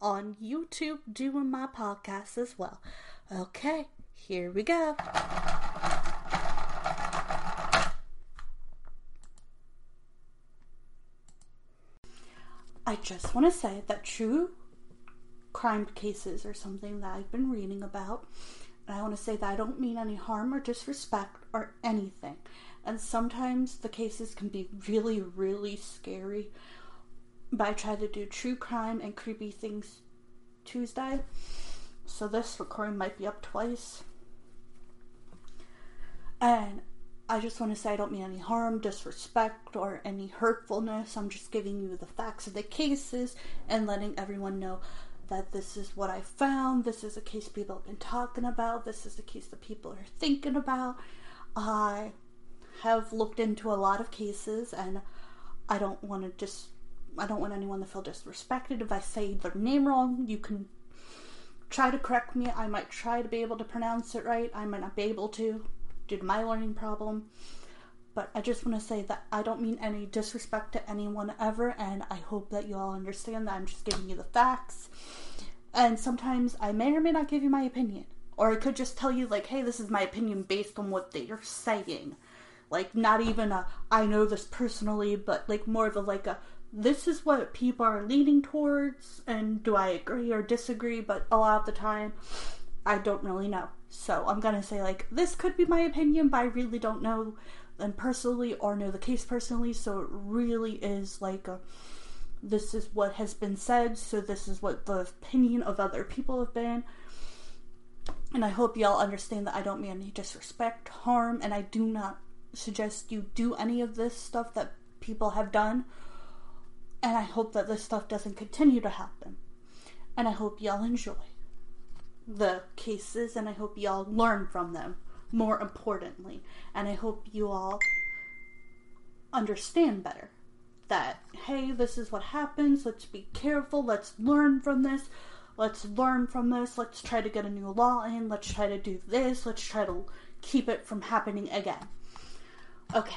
on YouTube doing my podcast as well. Okay, here we go. I just want to say that true crime cases are something that I've been reading about. And I want to say that I don't mean any harm or disrespect or anything. And sometimes the cases can be really, really scary. But I try to do true crime and creepy things Tuesday. So this recording might be up twice. And I just want to say I don't mean any harm, disrespect, or any hurtfulness. I'm just giving you the facts of the cases and letting everyone know that this is what I found. This is a case people have been talking about. This is a case that people are thinking about. I have looked into a lot of cases and I don't want to just I don't want anyone to feel disrespected if I say their name wrong. You can try to correct me. I might try to be able to pronounce it right. I might not be able to due to my learning problem. But I just want to say that I don't mean any disrespect to anyone ever, and I hope that you all understand that I'm just giving you the facts. And sometimes I may or may not give you my opinion. Or I could just tell you, like, hey, this is my opinion based on what they're saying. Like, not even a, I know this personally, but like more of a, like a, this is what people are leaning towards, and do I agree or disagree? But a lot of the time, I don't really know. So I'm gonna say like this could be my opinion, but I really don't know them personally or know the case personally. So it really is like a, this is what has been said. So this is what the opinion of other people have been. And I hope y'all understand that I don't mean any disrespect, harm, and I do not suggest you do any of this stuff that people have done. And I hope that this stuff doesn't continue to happen. And I hope y'all enjoy the cases and I hope you all learn from them, more importantly. And I hope you all understand better that, hey, this is what happens, let's be careful, let's learn from this, let's learn from this, let's try to get a new law in, let's try to do this, let's try to keep it from happening again. Okay,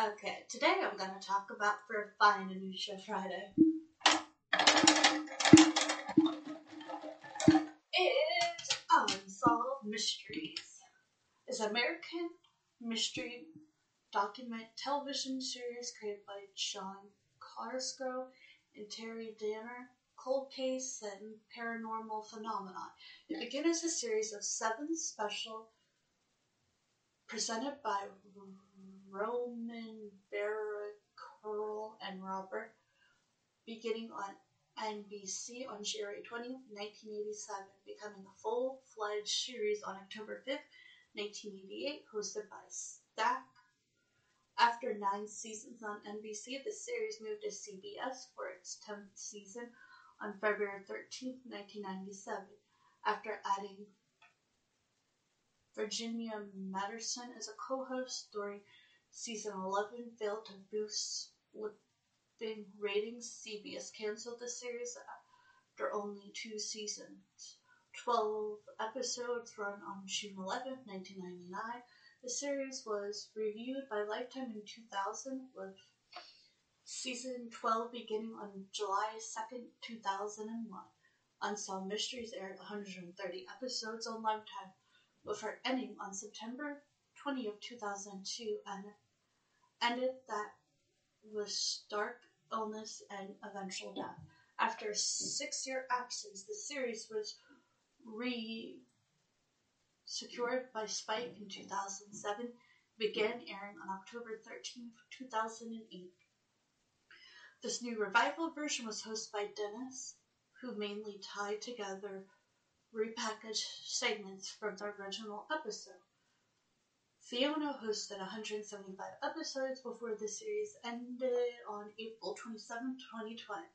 Okay, today I'm going to talk about for Find a New Show Friday. It's Unsolved Mysteries. It's an American mystery document television series created by John Cosgrove and Terry Danner. Cold case and paranormal phenomenon. It begins as a series of seven special presented by Roman Barrett, and Robert, beginning on NBC on January 20, 1987, becoming a full-fledged series on October 5, 1988, hosted by Stack. After nine seasons on NBC, the series moved to CBS for its 10th season on February 13, 1997, after adding Virginia Madsen as a co-host during Season 11 failed to boost lifting ratings. CBS canceled the series after only two seasons. 12 episodes run on June 11, 1999. The series was reviewed by Lifetime in 2000 with season 12 beginning on July 2nd, 2001. Unsolved Mysteries aired 130 episodes on Lifetime, with her ending on September 20 of 2002 and ended that with stark illness and eventual death. After a six year absence, the series was re secured by Spike in 2007, began airing on October 13, 2008. This new revival version was hosted by Dennis, who mainly tied together repackaged segments from the original episode. Fiona hosted 175 episodes before the series ended on April 27, 2020.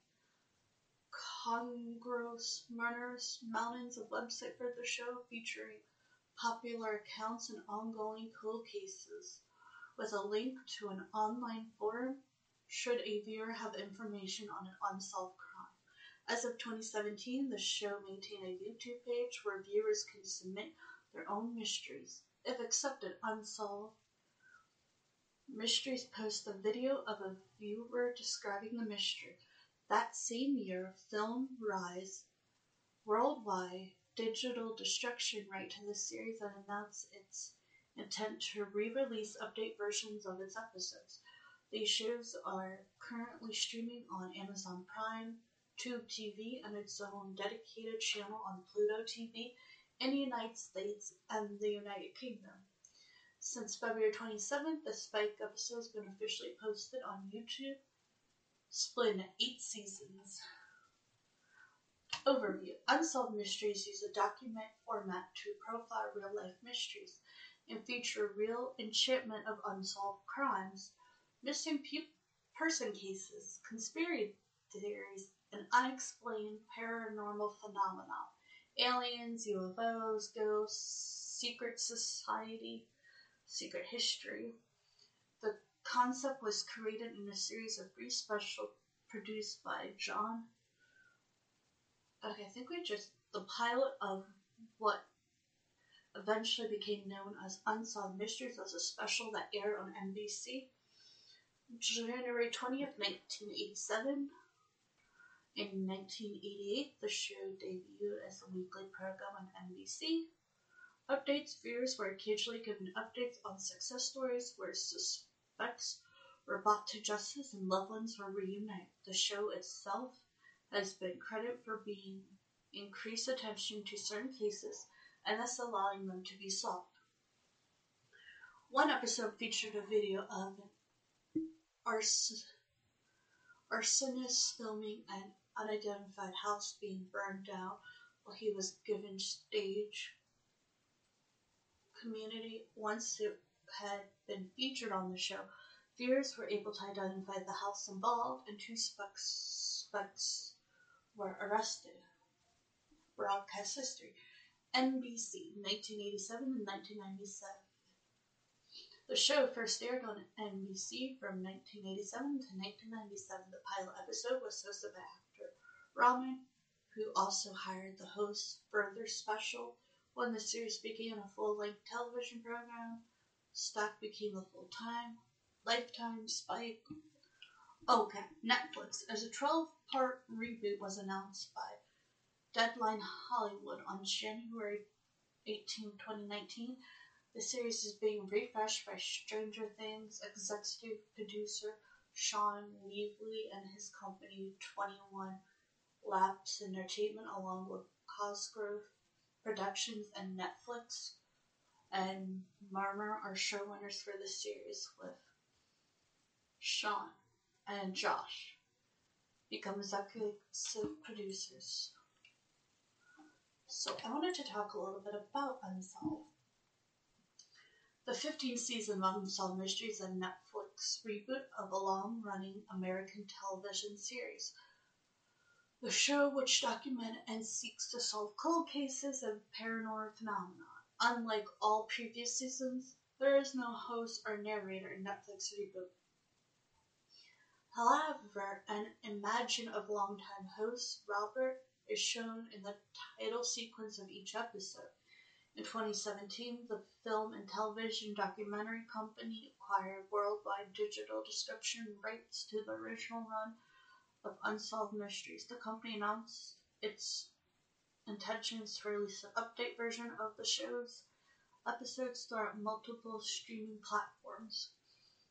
Congress Murders Mountains, a website for the show featuring popular accounts and ongoing cold cases, with a link to an online forum should a viewer have information on an unsolved crime. As of 2017, the show maintained a YouTube page where viewers can submit their own mysteries if accepted, unsolved. Mysteries post a video of a viewer describing the mystery. That same year, FilmRise worldwide digital destruction right to the series and announced its intent to re-release update versions of its episodes. These shows are currently streaming on Amazon Prime, Tube TV, and its own dedicated channel on Pluto TV in the United States and the United Kingdom. Since February 27th, the Spike episode has been officially posted on YouTube, split into eight seasons. Overview Unsolved Mysteries use a document format to profile real life mysteries and feature real enchantment of unsolved crimes, missing pe- person cases, conspiracy theories, and unexplained paranormal phenomena aliens, UFOs, ghosts, secret society, secret history. The concept was created in a series of three special produced by John. Okay, I think we just the pilot of what eventually became known as Unsolved Mysteries as a special that aired on NBC. January 20th, 1987. In 1988, the show debuted as a weekly program on NBC. Updates viewers were occasionally given updates on success stories where suspects were brought to justice and loved ones were reunited. The show itself has been credited for being increased attention to certain cases and thus allowing them to be solved. One episode featured a video of an arson- arsonist filming an unidentified house being burned down while he was given stage community. Once it had been featured on the show, viewers were able to identify the house involved and two suspects were arrested. Broadcast history. NBC, 1987 and 1997. The show first aired on NBC from 1987 to 1997. The pilot episode was so by Rahman, who also hired the host Further Special. When the series became a full length television program, Stack became a full time, lifetime Spike. Oh, okay, Netflix. As a 12 part reboot was announced by Deadline Hollywood on January 18, 2019. The series is being refreshed by Stranger Things executive producer Shawn Levy and his company 21 Laps Entertainment, along with Cosgrove Productions and Netflix. And Marmor are showrunners for the series, with Sean and Josh become executive producers. So I wanted to talk a little bit about Unsolved. The 15th season of Unsolved Mysteries, a Netflix reboot of a long-running American television series. The show, which documents and seeks to solve cold cases and paranormal phenomena. Unlike all previous seasons, there is no host or narrator in Netflix reboot. However, an imagine of longtime host Robert is shown in the title sequence of each episode. In 2017, the film and television documentary company acquired worldwide digital description rights to the original run of Unsolved Mysteries. The company announced its intentions to release an update version of the show's episodes throughout multiple streaming platforms.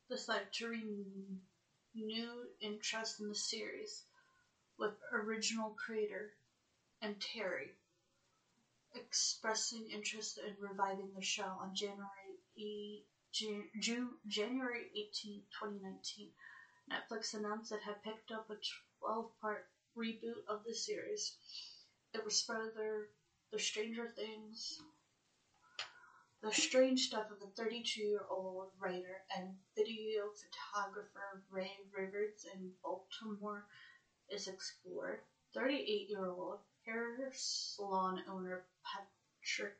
Decided to renew interest in the series with original creator and Terry expressing interest in reviving the show on January e, June, January 18, 2019. Netflix announced it had picked up a 12-part reboot of the series. It was further The Stranger Things, the strange stuff of the 32-year-old writer and video photographer Ray Rivers in Baltimore is explored. 38-year-old hair salon owner Patrick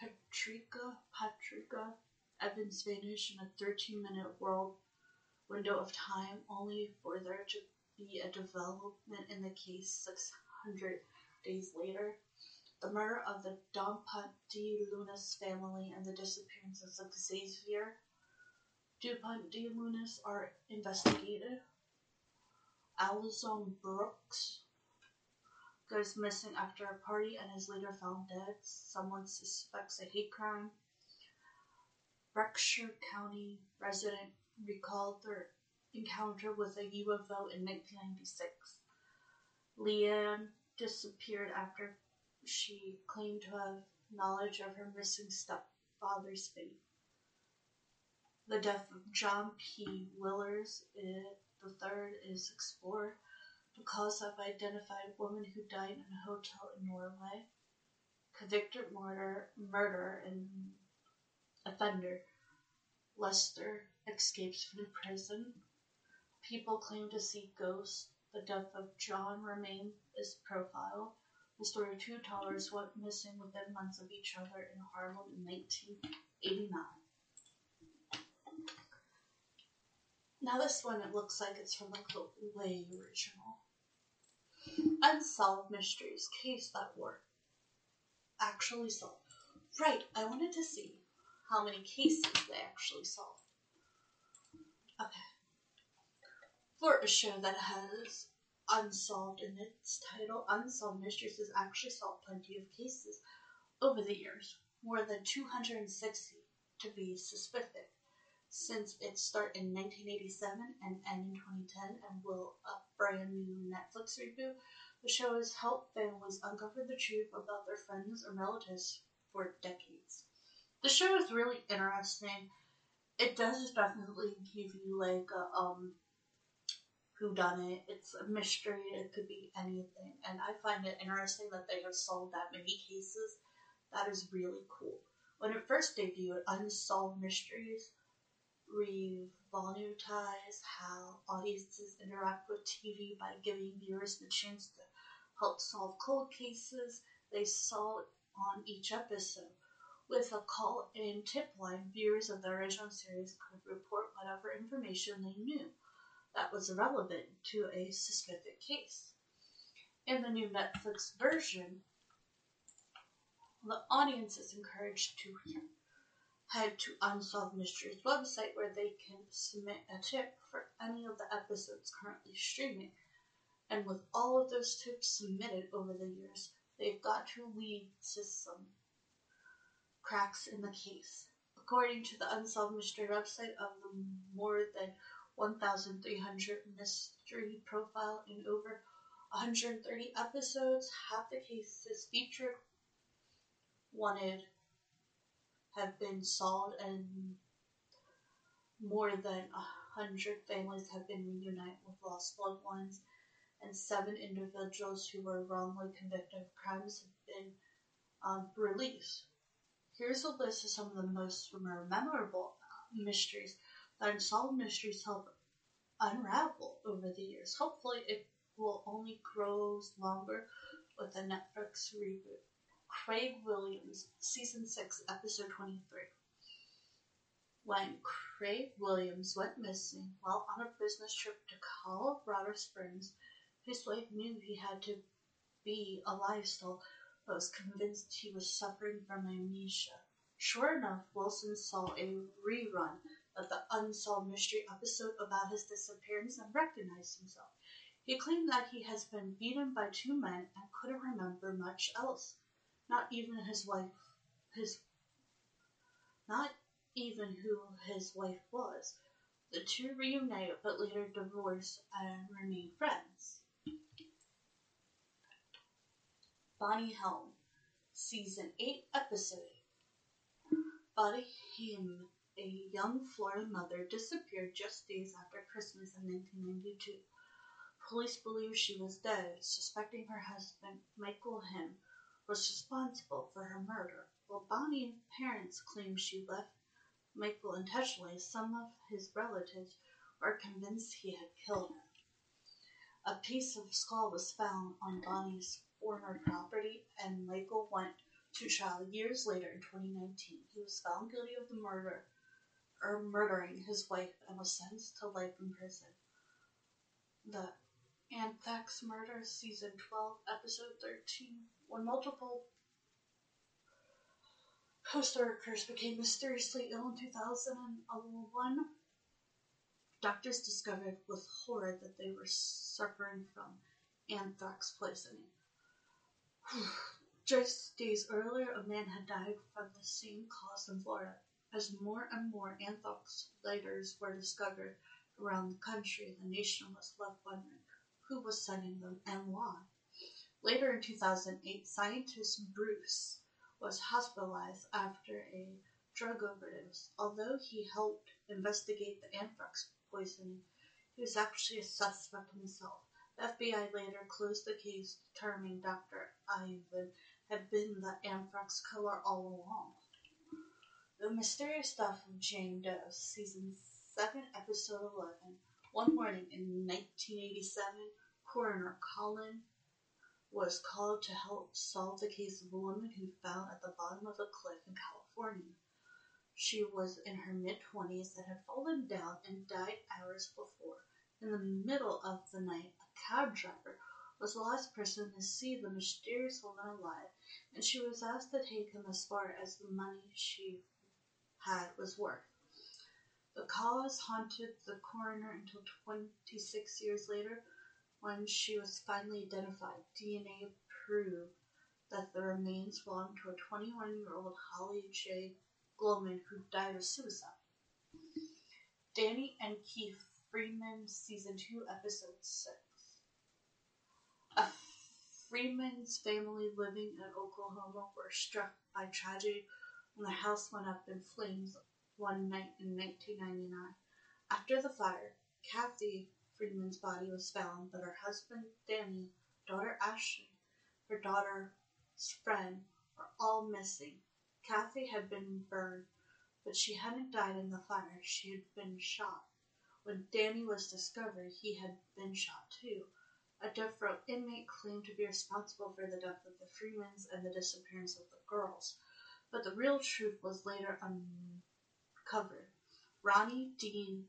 Patrica Patrica Evans vanished in a 13-minute world window of time, only for there to be a development in the case 600 days later. The murder of the Dupont de Lunas family and the disappearances of Xavier Dupont de Lunas are investigated. Alison Brooks goes missing after a party and is later found dead. Someone suspects a hate crime. Berkshire County resident recalled their encounter with a UFO in 1996. Leanne disappeared after she claimed to have knowledge of her missing stepfather's fate. The death of John P. Willers eh, III is explored because of identified woman who died in a hotel in Norway, convicted murder, murder and offender Lester escapes from prison. People claim to see ghosts. The death of John remains is profiled. The story of two tellers went missing within months of each other in Harlem in 1989. Now this one, it looks like it's from like the way original. Unsolved mysteries, case that were actually solved. Right, I wanted to see how many cases they actually solved. Okay. For a show that has unsolved in its title, Unsolved Mysteries has actually solved plenty of cases over the years, more than 260 to be specific, since its start in 1987 and end in 2010 and will a brand new Netflix reboot. The show has helped families uncover the truth about their friends and relatives for decades. The show is really interesting. It does definitely give you like a um who done it. It's a mystery. It could be anything, and I find it interesting that they have solved that many cases. That is really cool. When it first debuted, Unsolved Mysteries revolutionize how audiences interact with TV by giving viewers the chance to help solve cold cases they saw on each episode. With a call in tip line, viewers of the original series could report whatever information they knew that was relevant to a specific case. In the new Netflix version, the audience is encouraged to head to Unsolved Mysteries website where they can submit a tip for any of the episodes currently streaming. And with all of those tips submitted over the years, they've got to lead to some cracks in the case. According to the Unsolved Mystery website, of the more than 1,300 mystery profile in over 130 episodes, half the cases featured wanted have been solved and more than a hundred families have been reunited with lost loved ones and seven individuals who were wrongly convicted of crimes have been um, released. Here's a list of some of the most memorable mysteries that unsolved mysteries help unravel over the years. Hopefully, it will only grow longer with the Netflix reboot. Craig Williams, Season 6, Episode 23. When Craig Williams went missing while on a business trip to Colorado Springs, his wife knew he had to be alive still, but was convinced he was suffering from amnesia. Sure enough, Wilson saw a rerun of the unsolved mystery episode about his disappearance and recognized himself. He claimed that he has been beaten by two men and couldn't remember much else not even his wife, his, not even who his wife was. The two reunited but later divorced and remain friends. Bonnie Helm, Season 8, Episode 8. Bonnie Helm, a young Florida mother, disappeared just days after Christmas in 1992. Police believe she was dead, suspecting her husband, Michael Helm, was responsible for her murder. While Bonnie's parents claim she left Michael intentionally, some of his relatives are convinced he had killed her. A piece of skull was found on Bonnie's former property, and Michael went to trial years later in 2019. He was found guilty of the murder or murdering his wife and was sentenced to life in prison. The Anthrax Murder, Season 12, Episode 13 when multiple post workers became mysteriously ill in 2001, doctors discovered with horror that they were suffering from anthrax poisoning. Just days earlier, a man had died from the same cause in Florida. As more and more anthrax lighters were discovered around the country, the nation was left wondering who was sending them and why. Later in 2008, scientist Bruce was hospitalized after a drug overdose. Although he helped investigate the anthrax poisoning, he was actually a suspect himself. The FBI later closed the case, determining Dr. Ivan had been the anthrax killer all along. The Mysterious Death of Jane Doe, Season 7, Episode 11. One morning in 1987, coroner Colin was called to help solve the case of a woman who found at the bottom of a cliff in California. She was in her mid 20s and had fallen down and died hours before. In the middle of the night, a cab driver was the last person to see the mysterious woman alive, and she was asked to take him as far as the money she had was worth. The cause haunted the coroner until 26 years later when she was finally identified. DNA proved that the remains belonged to a 21 year old Holly J. Glowman who died of suicide. Danny and Keith Freeman, Season 2, Episode 6. A Freeman's family living in Oklahoma were struck by tragedy when their house went up in flames one night in 1999. After the fire, Kathy Freeman's body was found, but her husband, Danny, daughter Ashley, her daughter's friend were all missing. Kathy had been burned, but she hadn't died in the fire. She had been shot. When Danny was discovered, he had been shot too. A death row inmate claimed to be responsible for the death of the Freemans and the disappearance of the girls, but the real truth was later uncovered. Ronnie Dean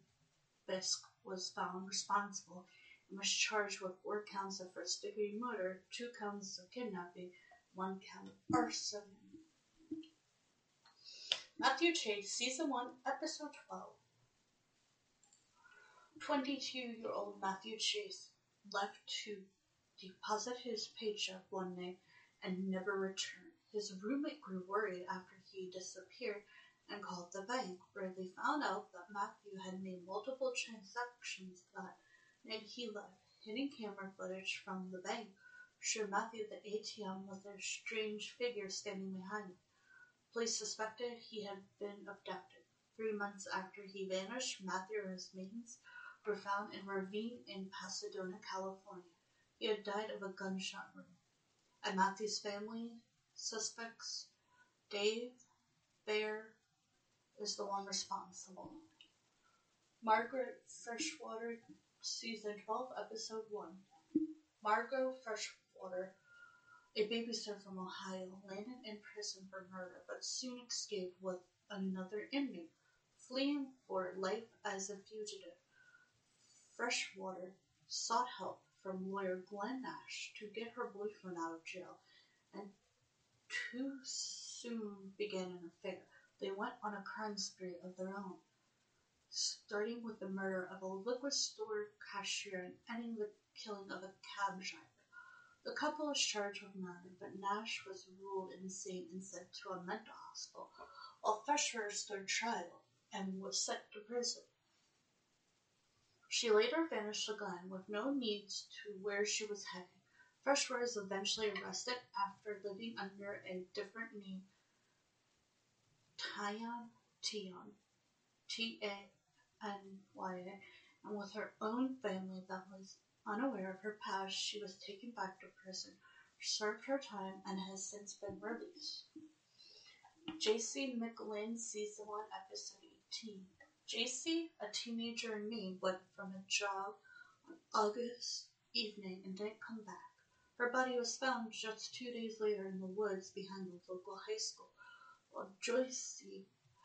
Bisk was found responsible and was charged with four counts of first degree murder, two counts of kidnapping, one count of arson. Matthew Chase, Season 1, Episode 12. 22 year old Matthew Chase left to deposit his paycheck one night and never returned. His roommate grew worried after he disappeared and called the bank, where they found out that Matthew had made multiple transactions that night he left. Hidden camera footage from the bank showed Matthew at the ATM with a strange figure standing behind. Police suspected he had been abducted. Three months after he vanished, Matthew and his maidens were found in a ravine in Pasadena, California. He had died of a gunshot wound. And Matthew's family suspects Dave, Bear, is the one responsible. Margaret Freshwater, Season 12, Episode 1. Margot Freshwater, a babysitter from Ohio, landed in prison for murder but soon escaped with another inmate, fleeing for life as a fugitive. Freshwater sought help from lawyer Glenn Nash to get her boyfriend out of jail and too soon began an affair. They went on a crime spree of their own, starting with the murder of a liquor store cashier and ending with the killing of a cab driver. The couple was charged with murder, but Nash was ruled insane and sent to a mental hospital, while Freshwater stood trial and was sent to prison. She later vanished again with no needs to where she was heading. Freshwater was eventually arrested after living under a different name Tyan Tion, T A N Y A, and with her own family that was unaware of her past, she was taken back to prison, served her time, and has since been released. JC McLain, Season 1, Episode 18. JC, a teenager in Maine, went from a job on August evening and didn't come back. Her body was found just two days later in the woods behind the local high school while Joyce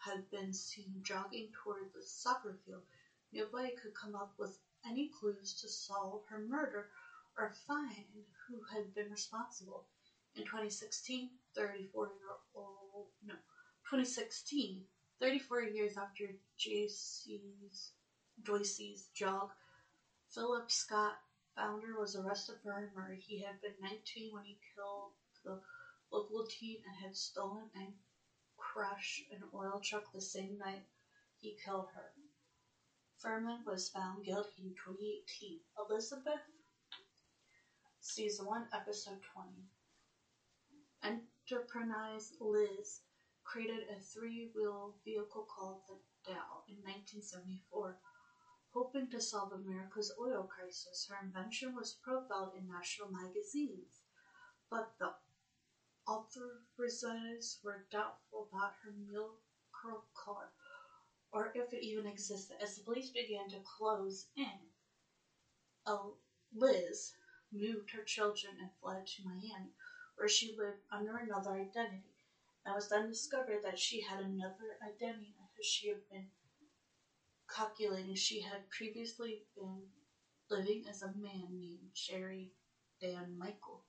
had been seen jogging toward the soccer field, nobody could come up with any clues to solve her murder or find who had been responsible. In 2016, 34 year old, no, 2016, 34 years after JC's, Joyce's jog, Philip Scott Founder was arrested for murder. He had been 19 when he killed the local teen and had stolen and crashed an oil truck the same night he killed her. Furman was found guilty in 2018. Elizabeth, Season 1, Episode 20. Enterprise Liz created a three wheel vehicle called the Dow in 1974, hoping to solve America's oil crisis. Her invention was profiled in national magazines, but the authorities were doubtful about her miracle car, or if it even existed. As the police began to close in, Liz moved her children and fled to Miami, where she lived under another identity. It was then discovered that she had another identity because she had been calculating she had previously been living as a man named Jerry Dean Michael.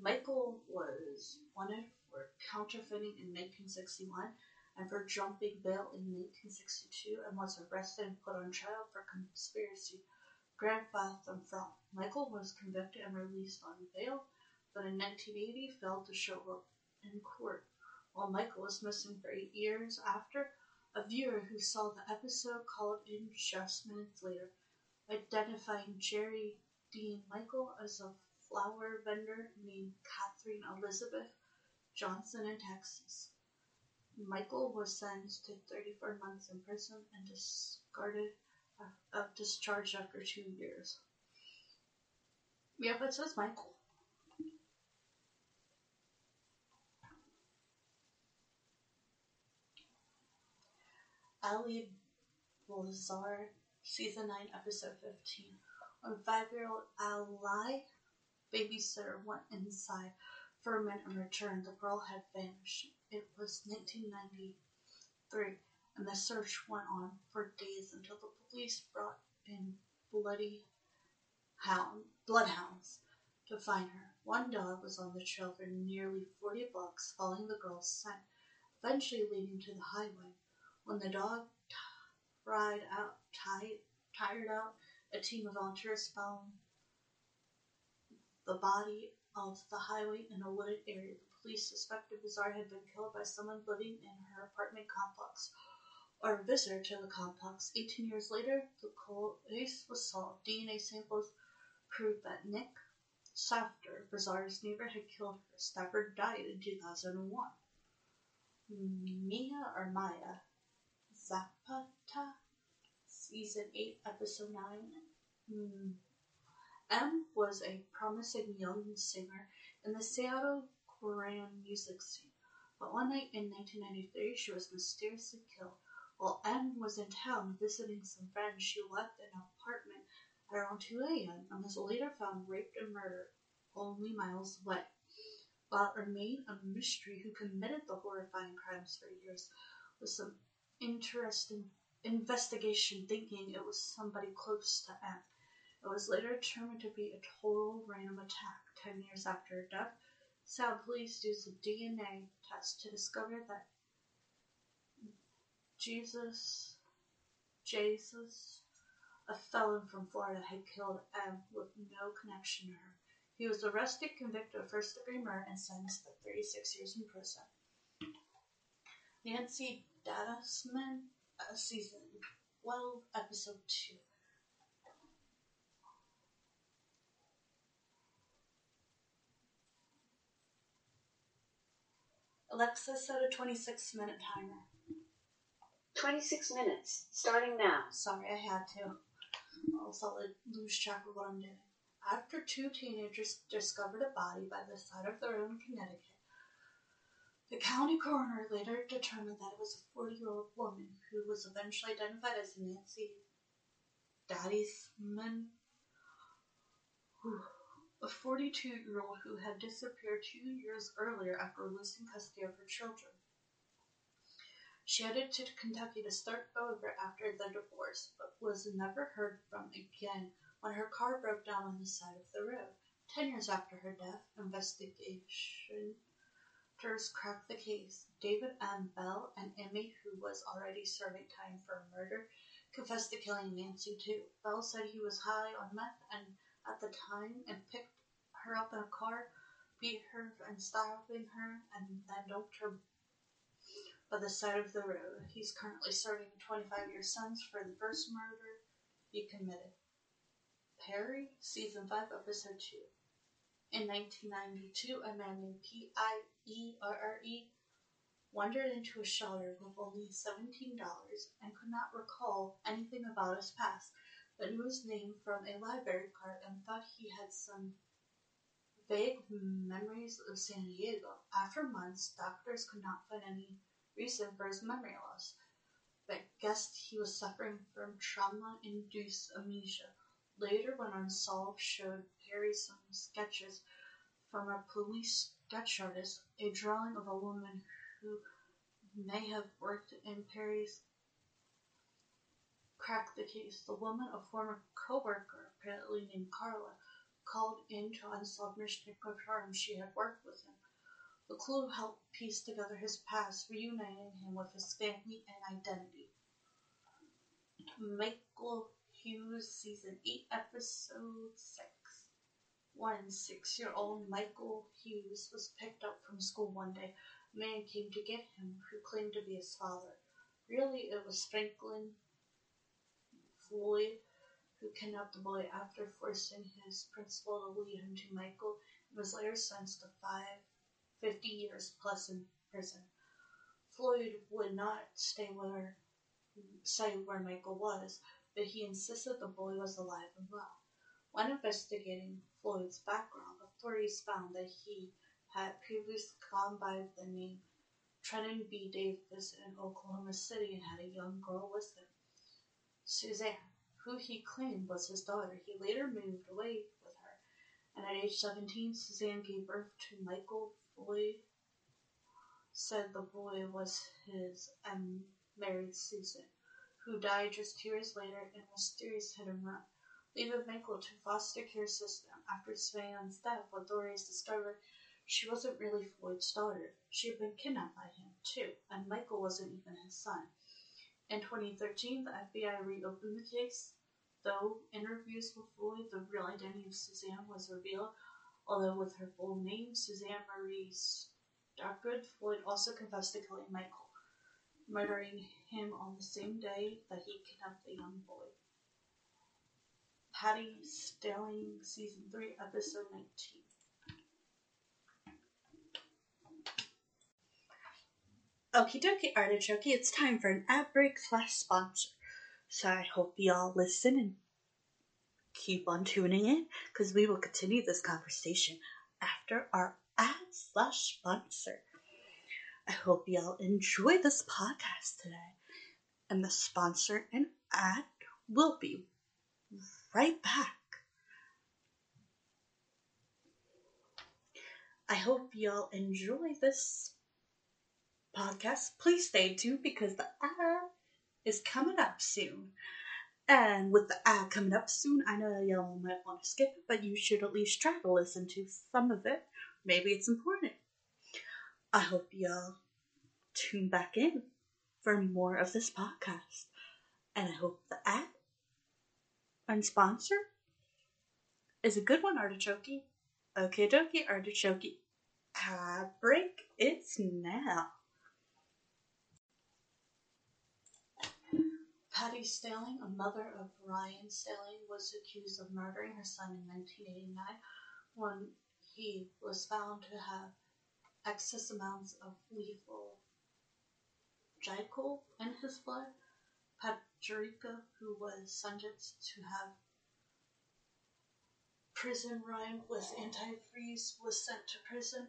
Michael was wanted for counterfeiting in 1961 and for jumping bail in 1962 and was arrested and put on trial for conspiracy, grand theft, and fraud. Michael was convicted and released on bail, but in 1980 failed to show up in court. While Michael was missing for eight years after, a viewer who saw the episode called in just minutes later, identifying Jerry Dean Michael as a flower vendor named Catherine Elizabeth Johnson in Texas. Michael was sentenced to 34 months in prison and discarded uh, of discharge after two years. Yep, it says Michael. Ali Lazar, season 9, episode 15. When five year old Ali babysitter went inside for a minute and returned, the girl had vanished. It was 1993, and the search went on for days until the police brought in bloody hound, bloodhounds to find her. One dog was on the trail for nearly 40 blocks, following the girl's scent, eventually leading to the highway. When the dog tried out, tired, tired out, a team of volunteers found the body of the highway in a wooded area. The police suspected Bizarre had been killed by someone living in her apartment complex or a visitor to the complex. 18 years later, the case was solved. DNA samples proved that Nick Safter, Bizarre's neighbor, had killed her. Stafford died in 2001. Mia or Maya Zapata, season 8, episode 9. Mm. M was a promising young singer in the Seattle Korean music scene, but one night in 1993 she was mysteriously killed. While M was in town visiting some friends, she left an apartment at around 2 a.m. and was later found raped and murdered only miles away. While it remained a mystery who committed the horrifying crimes for years, with some interesting investigation thinking it was somebody close to M. It was later determined to be a total random attack. Ten years after her death, South police used a DNA test to discover that Jesus, Jesus, a felon from Florida, had killed M with no connection to her. He was arrested, convicted of first degree murder, and sentenced to 36 years in prison. Nancy Dadasman, uh, season 12, episode 2. Alexa, set a 26 minute timer. 26 minutes, starting now. Sorry, I had to. Else I'll lose track of what I'm doing. After two teenagers discovered a body by the side of the road in Connecticut, the county coroner later determined that it was a 40 year old woman who was eventually identified as Nancy Daddiesman, a 42 year old who had disappeared two years earlier after losing custody of her children. She headed to Kentucky to start over after the divorce, but was never heard from again when her car broke down on the side of the road. Ten years after her death, investigators cracked the case. David M. Bell, an inmate who was already serving time for a murder, confessed to killing Nancy too. Bell said he was high on meth and at the time and picked her up in a car, beat her and stabbing her, and then dumped her by the side of the road. He's currently serving a 25 year sentence for the first murder he committed. Perry, Season 5, Episode 2. In 1992, a man named P.I.E.R.R.E. wandered into a shelter with only $17 and could not recall anything about his past, but knew his name from a library card and thought he had some vague memories of San Diego. After months, doctors could not find any reason for his memory loss, but guessed he was suffering from trauma-induced amnesia. Later, when Unsolved showed Perry some sketches from a police sketch artist, a drawing of a woman who may have worked in Perry's cracked the case. The woman, a former co-worker, apparently named Carla, called in to unsolved mystery confirmed she had worked with him. The clue helped piece together his past, reuniting him with his family and identity. Michael Hughes, Season 8, Episode 6. One six year old Michael Hughes was picked up from school one day. A man came to get him who claimed to be his father. Really, it was Franklin Floyd who kidnapped the boy after forcing his principal to lead him to Michael and was later sentenced to five, 50 years plus in prison. Floyd would not stay where, say where Michael was, but he insisted the boy was alive and well. When investigating Floyd's background, authorities found that he had previously gone by the name Trenton B. Davis in Oklahoma City and had a young girl with him, Suzanne, who he claimed was his daughter. He later moved away with her, and at age 17, Suzanne gave birth to Michael Floyd. Said the boy was his and married Susan, who died just two years later in a mysterious hit and run. Leaving Michael to foster care system after Suzanne's death, authorities discovered she wasn't really Floyd's daughter. She had been kidnapped by him, too, and Michael wasn't even his son. In 2013, the FBI reopened the case. Though interviews with Floyd, the real identity of Suzanne was revealed, although with her full name, Suzanne Marie Stockgood, Floyd also confessed to killing Michael, murdering him on the same day that he kidnapped the young boy. Patty Stelling, Season 3, Episode 19. Okie dokie, artichoke, it's time for an ad break slash sponsor. So I hope y'all listen and keep on tuning in because we will continue this conversation after our ad slash sponsor. I hope y'all enjoy this podcast today. And the sponsor and ad will be right back. I hope y'all enjoy this podcast. Please stay tuned because the ad is coming up soon. And with the ad coming up soon, I know y'all might want to skip it, but you should at least try to listen to some of it. Maybe it's important. I hope y'all tune back in for more of this podcast. And I hope the ad and sponsor is a good one, Artichoke. Okay, dokie, Artichoke. Ad break, it's now. Patty Stelling, a mother of Ryan Stelling, was accused of murdering her son in 1989 when he was found to have excess amounts of lethal glycol in his blood. Patricia, who was sentenced to have prison rhyme with antifreeze, was sent to prison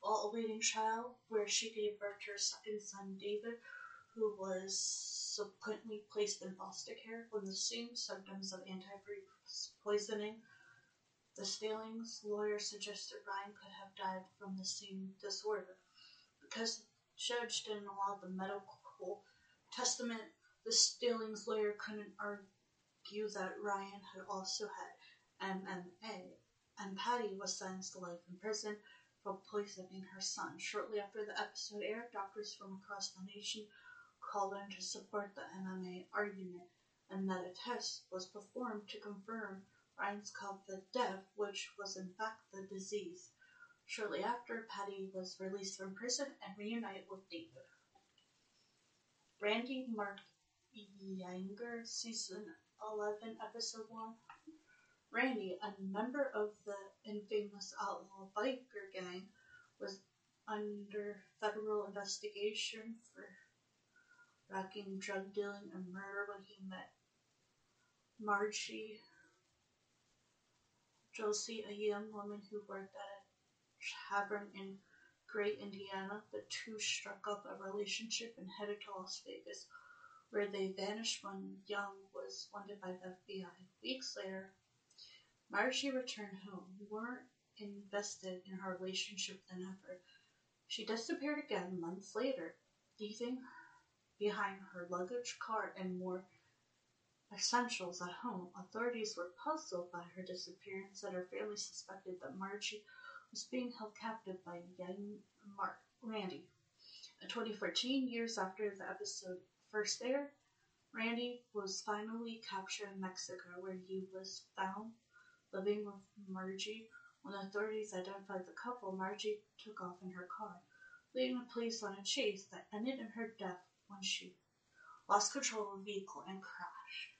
while awaiting trial, where she gave birth to her second son, David, who was subsequently placed in foster care when the same symptoms of antifreeze poisoning. The Stallings lawyer suggested Ryan could have died from the same disorder. Because the judge didn't allow the medical testament, the Stallings lawyer couldn't argue that Ryan had also had MMA, and Patty was sentenced to life in prison for poisoning her son. Shortly after the episode aired, doctors from across the nation called in to support the MMA argument, and that a test was performed to confirm Ryan's cause of death, which was in fact the disease. Shortly after, Patty was released from prison and reunited with David. Randy Mark Younger, season 11, episode 1. Randy, a member of the infamous outlaw biker gang, was under federal investigation for racking, drug dealing, and murder when he met Margie Josie, a young woman who worked at a tavern in Gary, Indiana. The two struck up a relationship and headed to Las Vegas, where they vanished when Young was wanted by the FBI. Weeks later, Margie returned home, more invested in her relationship than ever. She disappeared again months later, leaving behind her luggage cart and more essentials at home. Authorities were puzzled by her disappearance, and her family suspected that Margie was being held captive by young Mark Randy. Uh, in 2014, years after the episode first there, Randy was finally captured in Mexico, where he was found living with Margie. When authorities identified the couple, Margie took off in her car, leading the police on a chase that ended in her death when she lost control of the vehicle and crashed.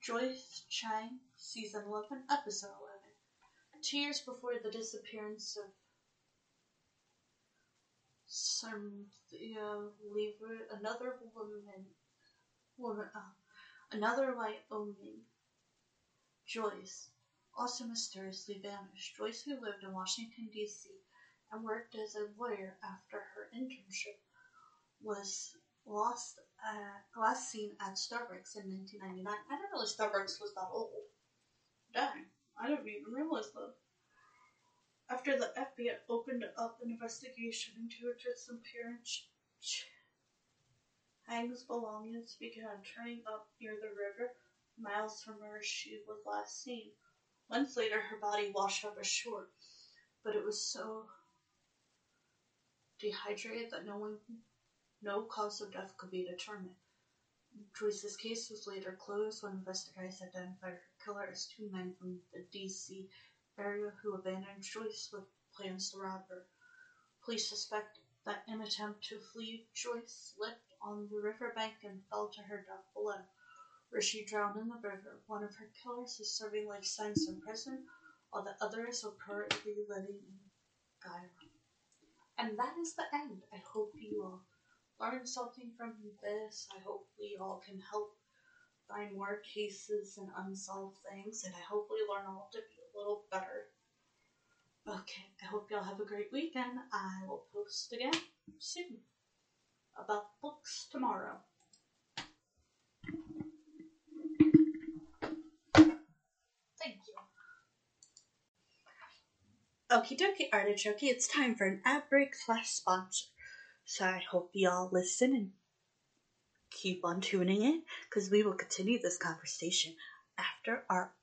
Joyce Chiang, Season 11, Episode 11. Two years before the disappearance of Cynthia Lever, another woman, woman uh, another Wyoming, Joyce, also mysteriously vanished. Joyce, who lived in Washington, D.C., and worked as a lawyer after her internship, was lost uh, last seen at Starbucks in 1999. I didn't realize Starbucks was that old. Dang, I didn't even realize that. After the FBI opened up an investigation into her disappearance, Chiang's belongings began turning up near the river, miles from where she was last seen. Months later, her body washed up ashore, but it was so dehydrated that no one, no cause of death could be determined. Joyce's case was later closed when investigators identified her killer as two men from the D.C area who abandoned Joyce with plans to rob her. Police suspect that in an attempt to flee, Joyce slipped on the riverbank and fell to her death below, where she drowned in the river. One of her killers is serving life sentence in prison, while the others are currently living in Guyana. And that is the end. I hope you all learned something from this. I hope we all can help find more cases and unsolved things, and I hope we learn all to be little better. Okay, I hope y'all have a great weekend. I will post again soon about books tomorrow. Thank you. Okie dokie, artichoke, it's time for an ad break slash sponsor. So I hope y'all listen and keep on tuning in because we will continue this conversation after our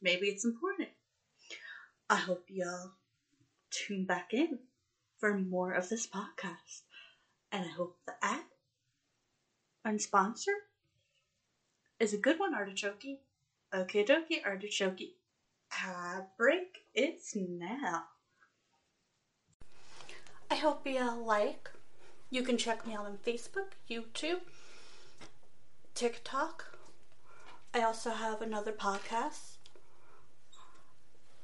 maybe it's important. I hope y'all tune back in for more of this podcast. And I hope the ad and sponsor is a good one, Artichoke. Okay, dokie, Artichoke. Ad break, it's now. I hope y'all like. You can check me out on Facebook, YouTube, TikTok. I also have another podcast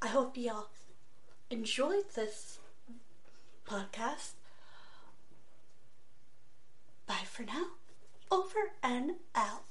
I hope y'all enjoyed this podcast. Bye for now. Over and out.